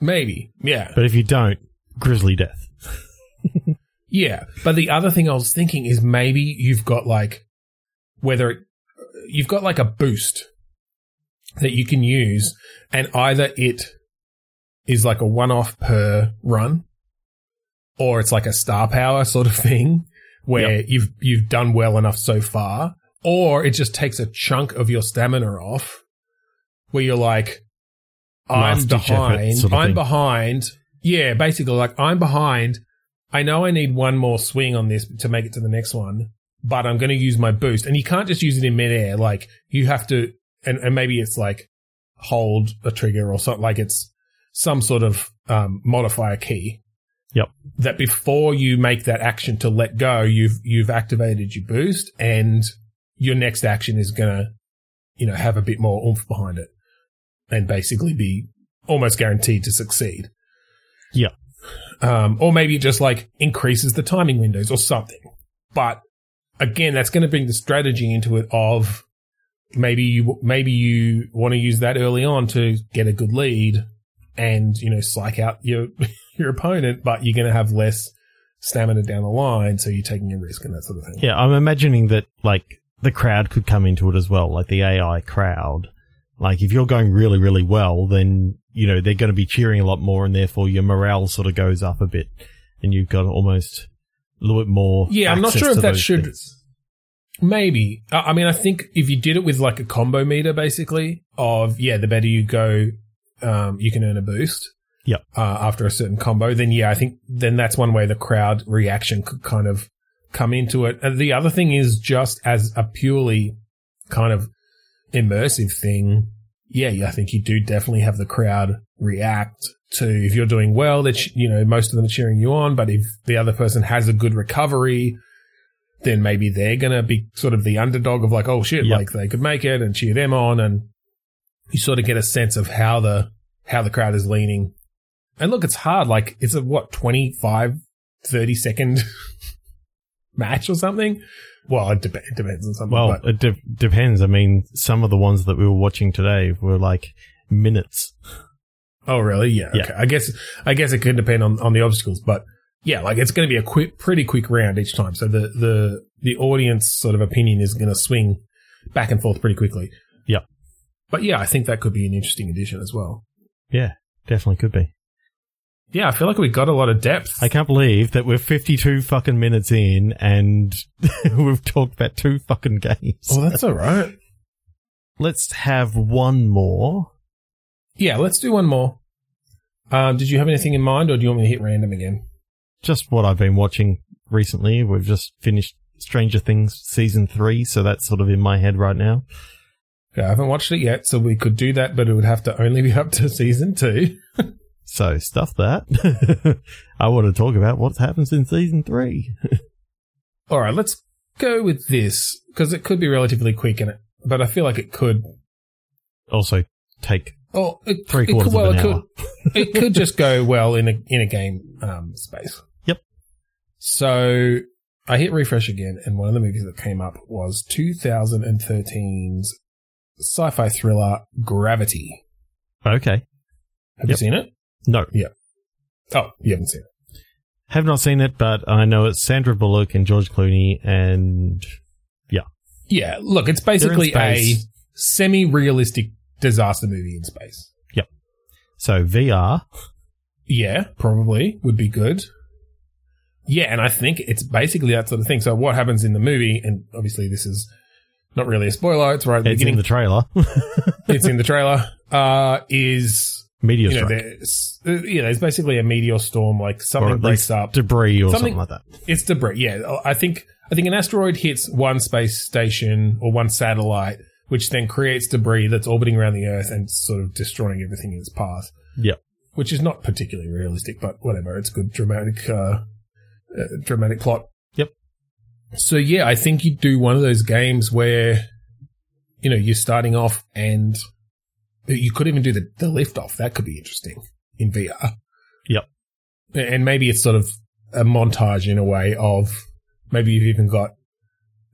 Maybe. Yeah. But if you don't, grizzly death. Yeah. But the other thing I was thinking is maybe you've got like, whether it, you've got like a boost that you can use and either it is like a one off per run or it's like a star power sort of thing where you've, you've done well enough so far or it just takes a chunk of your stamina off where you're like, I'm Last behind. sort of I'm thing. behind. Yeah, basically, like I'm behind. I know I need one more swing on this to make it to the next one, but I'm going to use my boost. And you can't just use it in midair. Like you have to, and, and maybe it's like hold a trigger or something. Like it's some sort of um, modifier key. Yep. That before you make that action to let go, you've you've activated your boost, and your next action is going to, you know, have a bit more oomph behind it, and basically be almost guaranteed to succeed. Yeah. Um, or maybe it just like increases the timing windows or something. But again, that's going to bring the strategy into it of maybe you maybe you want to use that early on to get a good lead and you know psych out your your opponent, but you're going to have less stamina down the line, so you're taking a risk and that sort of thing. Yeah, I'm imagining that like the crowd could come into it as well, like the AI crowd. Like if you're going really, really well, then you know they're going to be cheering a lot more, and therefore your morale sort of goes up a bit, and you've got almost a little bit more. Yeah, I'm not sure if that should- things. Maybe. I I mean, I think if you did it with like a combo meter, basically, of, yeah, the better you go, um, you can earn a boost. Yep. Uh, after a certain combo, then yeah, I think then that's one way the crowd reaction could kind of come into it. And the other thing is just as a purely kind of immersive thing. Yeah, yeah, I think you do definitely have the crowd react to if you're doing well, that you know most of them are cheering you on. But if the other person has a good recovery, then maybe they're gonna be sort of the underdog of like, oh shit, Yep. like they could make it and cheer them on, and you sort of get a sense of how the how the crowd is leaning. And look, it's hard. Like it's a what 25, 30 second match or something. Well, it, dep- it depends on something. Well, but it de- depends. I mean, some of the ones that we were watching today were like minutes. Oh really? Yeah. Yeah. Okay. I guess I guess it could depend on on the obstacles, but yeah, like it's going to be a quick, pretty quick round each time. So the the the audience sort of opinion is going to swing back and forth pretty quickly. Yeah. But yeah, I think that could be an interesting addition as well. Yeah, definitely could be. Yeah, I feel like we got a lot of depth. I can't believe that we're 52 fucking minutes in and we've talked about two fucking games. oh, that's all right. Let's have one more. Yeah, let's do one more. Um, did you have anything in mind, or do you want me to hit random again? Just what I've been watching recently. We've just finished Stranger Things season three, so that's sort of in my head right now. Okay, I haven't watched it yet, so we could do that, but it would have to only be up to season two. So stuff that. I want to talk about what happens in season three. All right, let's go with this because it could be relatively quick in it, but I feel like it could. Also take Oh, it, Three quarters could, well, of an it hour. could. it could just go well in a in a game um, space. Yep. So I hit refresh again, and one of the movies that came up was 2013's sci-fi thriller Gravity. Okay. Have you seen it? No. Yeah. Oh, you haven't seen it. Have not seen it, but I know it's Sandra Bullock and George Clooney and Yeah, Yeah. look, it's basically a semi-realistic disaster movie in space. Yep. So VR. Yeah, probably would be good. Yeah, and I think it's basically that sort of thing. So what happens in the movie, and obviously this is not really a spoiler, it's right at the It's in the trailer. it's in the trailer, uh, is, Meteor you know, strike. there's, uh, yeah, there's basically a meteor storm, like something breaks up. debris or Something- something like that. It's debris. Yeah, I think I think an asteroid hits one space station or one satellite, which then creates debris that's orbiting around the Earth and sort of destroying everything in its path. Yep. Which is not particularly realistic, but whatever. It's good dramatic, uh, uh, dramatic plot. Yep. So yeah, I think you do one of those games where, you know, you're starting off and you could even do the, the lift off. That could be interesting in VR. Yep. And maybe it's sort of a montage in a way of maybe you've even got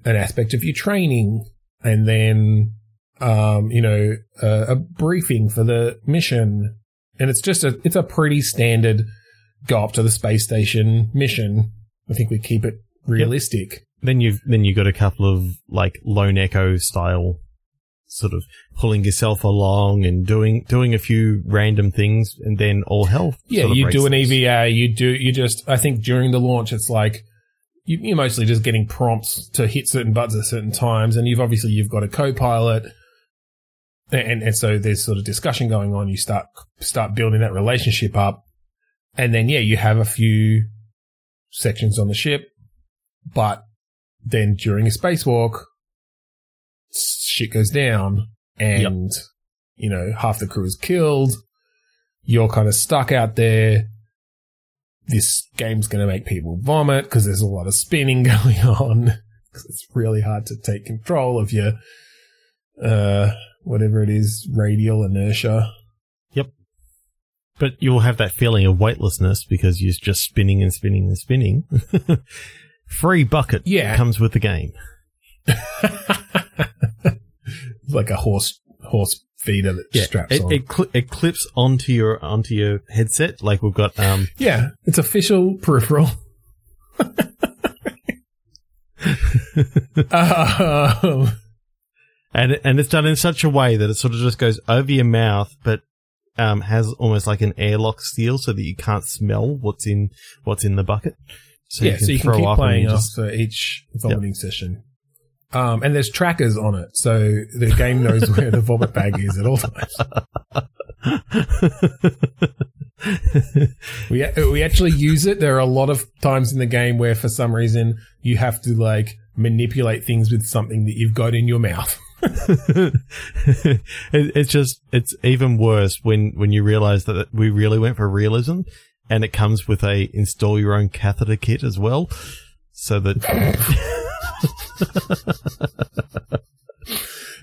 an aspect of your training and then, um, you know, a, a briefing for the mission. And it's just a, it's a pretty standard go up to the space station mission I think we keep it realistic. Then you've then you've got a couple of like lone echo style sort of pulling yourself along and doing doing a few random things and then all hell. Yeah, you do an. EVA, you do you just I think during the launch it's like you're mostly just getting prompts to hit certain buttons at certain times, and you've obviously you've got a co-pilot, and and so there's sort of discussion going on. You start start building that relationship up, and then yeah, you have a few sections on the ship, but then during a spacewalk, shit goes down, and you know half the crew is killed. You're kind of stuck out there this game's going to make people vomit because there's a lot of spinning going on. 'Cause it's really hard to take control of your, uh, whatever it is, radial inertia. Yep. But you'll have that feeling of weightlessness because you're just spinning and spinning and spinning. Free bucket Yeah. comes with the game. like a horse horse feeder that straps it, on. it, cli it clips onto your onto your headset. Like we've got um yeah, it's official peripheral. um, and and it's done in such a way that it sort of just goes over your mouth, but um has almost like an airlock seal so that you can't smell what's in what's in the bucket. So yeah, so you can keep playing you after each vomiting session. Um, and there's trackers on it, so the game knows where the vomit bag is at all times. We we actually use it. There are a lot of times in the game where, for some reason, you have to like manipulate things with something that you've got in your mouth. it, it's just it's even worse when when you realize that we really went for realism and it comes with a install your own catheter kit as well so that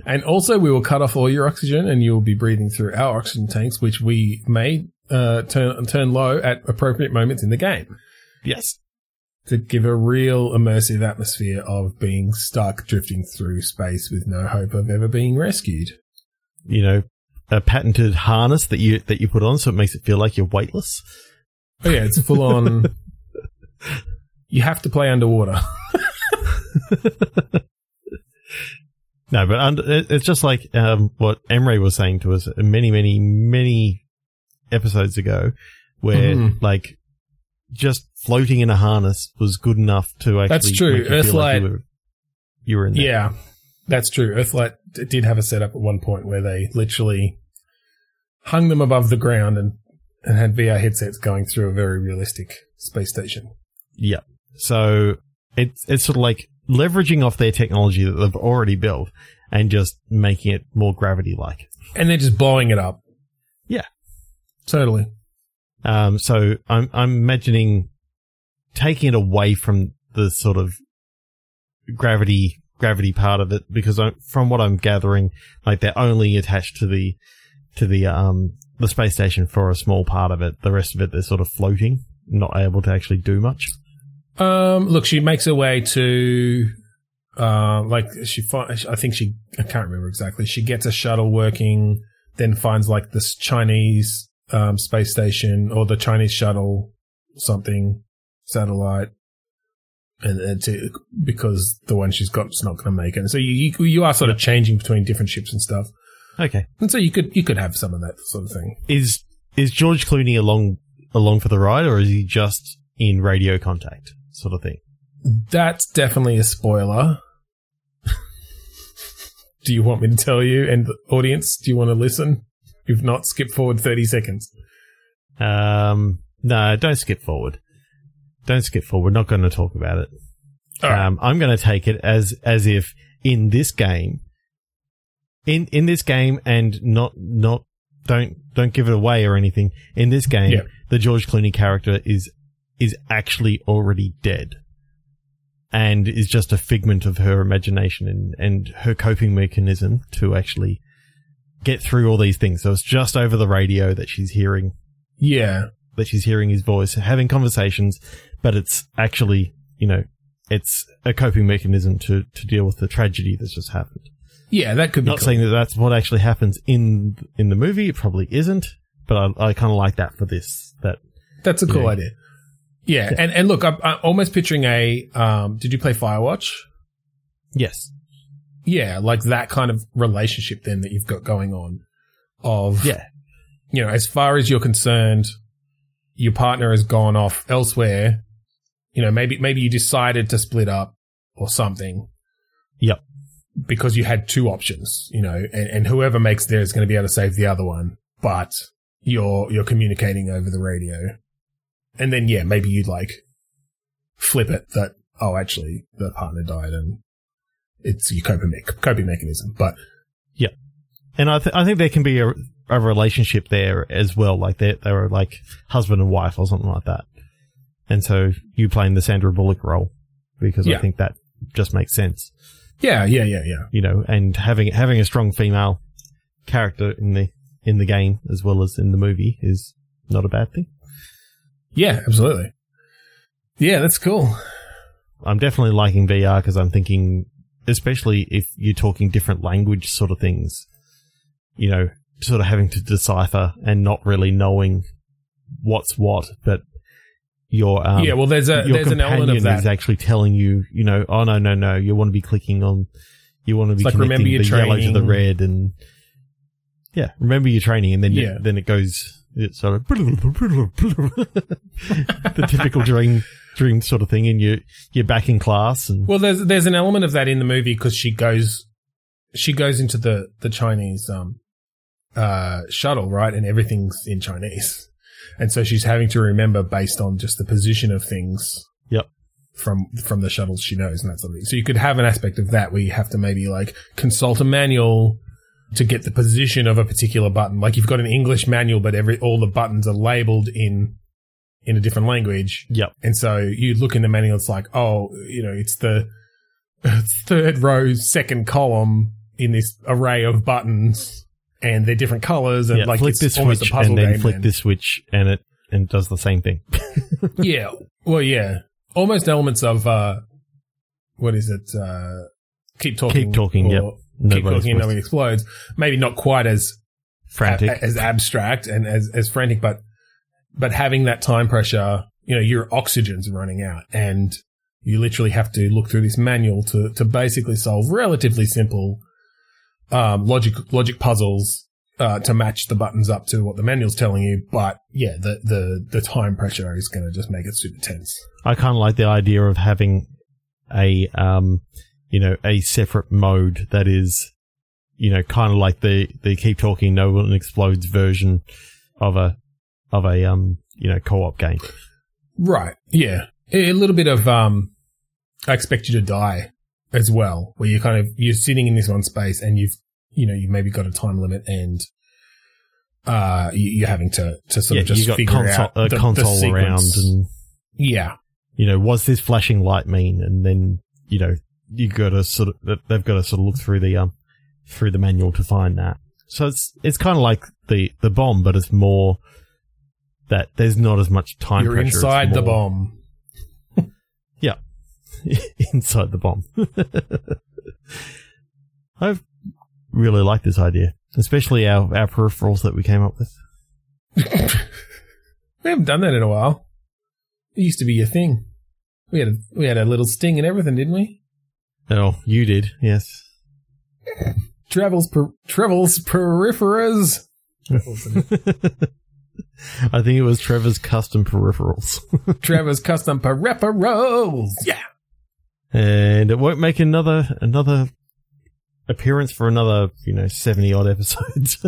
And also, we will cut off all your oxygen, and you will be breathing through our oxygen tanks, which we may uh, turn turn low at appropriate moments in the game yes to give a real immersive atmosphere of being stuck drifting through space with no hope of ever being rescued. you know a patented harness that you that you put on so it makes it feel like you're weightless Oh yeah, it's full on. you have to play underwater. no but under, it's just like um, what Emre was saying to us many many many episodes ago where Mhm. like just floating in a harness was good enough to actually That's true. feel like Earthlight- you were, you were in there. Yeah, that's true. Earthlight did have a setup at one point where they literally hung them above the ground and, and had VR headsets going through a very realistic space station. Yeah. So it's it's sort of like leveraging off their technology that they've already built and just making it more gravity like. And they're just blowing it up. Yeah. Totally. Um, so I'm I'm imagining taking it away from the sort of gravity gravity part of it because I, from what I'm gathering, like they're only attached to the to the um the space station for a small part of it. The rest of it they're sort of floating, not able to actually do much. Um, look, she makes her way to, uh, like she, I think she, I can't remember exactly. She gets a shuttle working, then finds like this Chinese, um, space station or the Chinese shuttle, something, satellite. And, and to, because the one she's got is not going to make it. And so you, you, you are sort of changing between different ships and stuff. Okay. And so you could, you could have some of that sort of thing. Is is George Clooney along along for the ride, or is he just in radio contact, sort of thing? That's definitely a spoiler. do you want me to tell you? And the audience, do you want to listen? If not, skip forward 30 seconds. Um, no, don't skip forward. Don't skip forward. We're not going to talk about it. Right. Um, I'm going to take it as as if in this game, in in this game, and not not don't don't give it away or anything. In this game, Yeah. the George Clooney character is is actually already dead, and is just a figment of her imagination and and her coping mechanism to actually get through all these things. So it's just over the radio that she's hearing Yeah. that she's hearing his voice, having conversations, but it's actually, you know, it's a coping mechanism to, to deal with the tragedy that's just happened. Yeah, that could be Not cool. saying that that's what actually happens in in the movie. It probably isn't, but I, I kind of like that for this. That That's a cool Yeah. idea. Yeah, and and look, I'm, I'm almost picturing a. Um, did you play Firewatch? Yes. Yeah, like that kind of relationship then that you've got going on. Of Yeah. you know, as far as you're concerned, your partner has gone off elsewhere. You know, maybe maybe you decided to split up or something. Yep. Because you had two options, you know, and, and whoever makes there is going to be able to save the other one, but you're you're communicating over the radio. And then yeah, maybe you'd like flip it that oh actually the partner died and it's your coping me- coping mechanism. But yeah, And I, th- I think there can be a, a relationship there as well. Like they they were like husband and wife or something like that. And so you playing the Sandra Bullock role because Yeah. I think that just makes sense, yeah, yeah, yeah, yeah. you know, and having having a strong female character in the in the game as well as in the movie is not a bad thing. Yeah, absolutely. Yeah, that's cool. I'm definitely liking VR because I'm thinking, especially if you're talking different language sort of things, you know, sort of having to decipher and not really knowing what's what, but your um, yeah, well, there's a your there's an element of that. is actually telling you, you know, oh no no no, you want to be clicking on, you want to be like, connecting remember your the yellow to the training. red, and yeah, remember your training, and then you- Yeah. then it goes, it's sort of the typical dream dream sort of thing, and you you're back in class, and Well, there's there's an element of that in the movie because she goes she goes into the the Chinese um uh shuttle right, and everything's in Chinese, and so she's having to remember based on just the position of things. Yep. From from the shuttles she knows and that sort of thing. So you could have an aspect of that where you have to maybe like consult a manual to get the position of a particular button. Like you've got an English manual, but every all the buttons are labeled in in a different language. yep, And so you look in the manual, it's like, oh, you know, it's the third row, second column in this array of buttons, and they're different colors, and yeah. like flick it's this almost switch a puzzle and then game. flick then. this switch, and it and does the same thing. yeah, well, yeah, almost elements of uh, what is it? Uh, keep talking, Keep talking, or yep. Keep talking, and nobody explodes. Maybe not quite as frantic. as abstract and as as frantic, but but having that time pressure, you know, your oxygen's running out, and you literally have to look through this manual to to basically solve relatively simple um, logic logic puzzles. Uh, to match the buttons up to what the manual's telling you, but yeah, the the the time pressure is going to just make it super tense. I kind of like the idea of having a, um, you know, a separate mode that is, you know, kind of like the, the keep talking, no one explodes version of a, of a, um, you know, co-op game. Right. Yeah. A, little bit of um I expect you to die as well, where you're kind of you're sitting in this one space and you've you know, you've maybe got a time limit and uh you- you're having to to sort yeah, of just you got figure console, out a the, the console around and, yeah. you know, what's this flashing light mean? And then, you know, you got to sort of, they've got to sort of look through the, um, through the manual to find that. So it's, it's kind of like the, the bomb, but it's more that there's not as much time you're pressure. Inside the bomb. yeah, inside the bomb. I really like this idea, especially our, our peripherals that we came up with. We haven't done that in a while. It used to be a thing. We had a we had a little sting and everything, didn't we? Oh, you did, yes. Travels per, travels peripherals. I think it was Trevor's custom peripherals. Trevor's custom peripherals. Yeah. and it won't make another another appearance for another you know 70 odd episodes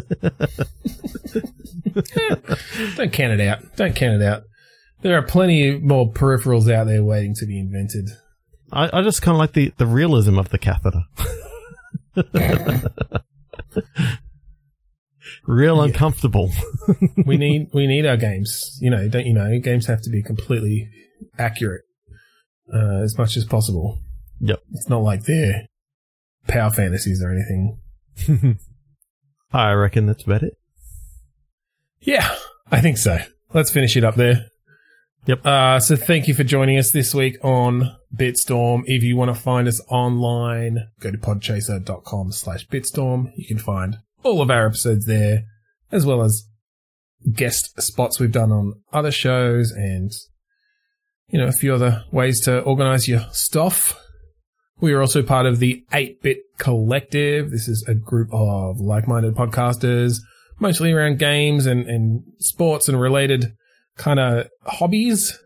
Don't count it out. Don't count it out. There are plenty more peripherals out there waiting to be invented. I, I just kind of like the the realism of the catheter real Yeah. uncomfortable We need we need our games. You know, don't you know? Games have to be completely accurate uh, as much as possible. Yep. It's not like they're power fantasies or anything. i reckon that's about it Yeah, I think so. Let's finish it up there. Yep. Uh, so thank you for joining us this week on Bitstorm. If you want to find us online, go to podchaser.com slash bitstorm. You can find all of our episodes there, as well as guest spots we've done on other shows and you know, a few other ways to organize your stuff. We are also part of the 8-Bit Collective. This is a group of like-minded podcasters, mostly around games and, and sports and related kind of hobbies.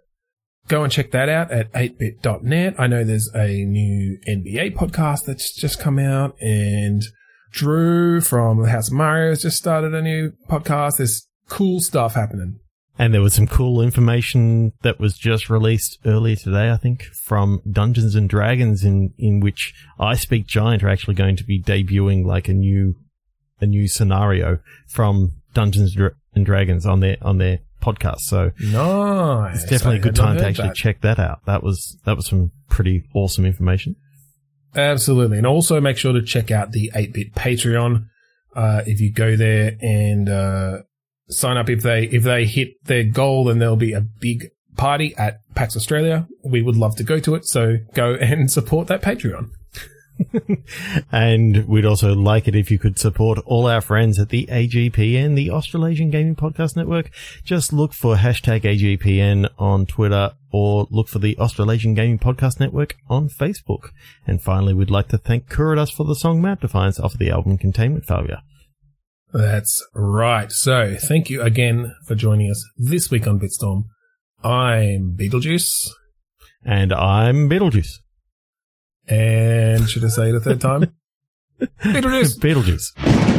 Go and check that out at 8bit.net. I know there's a new NBA podcast that's just come out and Drew from the House of Mario has just started a new podcast. There's cool stuff happening. And there was some cool information that was just released earlier today, I think, from Dungeons and Dragons, in in which I Speak Giant are actually going to be debuting like a new a new scenario from Dungeons and Dragons on their on their podcast. So nice. It's definitely I a good time to actually that. check that out. That was that was some pretty awesome information. Absolutely, and also make sure to check out the Eight Bit Patreon. Uh, if you go there and uh, sign up if they if they hit their goal, then there'll be a big party at PAX Australia. We would love to go to it, so go and support that Patreon. and we'd also like it if you could support all our friends at the AGPN, the Australasian Gaming Podcast Network. Just look for hashtag AGPN on Twitter or look for the Australasian Gaming Podcast Network on Facebook. And finally, we'd like to thank Kuradas for the song Map Defiance off the album Containment Failure. That's right. So thank you again for joining us this week on Bitstorm. I'm Beetlejuice. And I'm Beetlejuice. And should I say it a third time? Beetlejuice. Beetlejuice.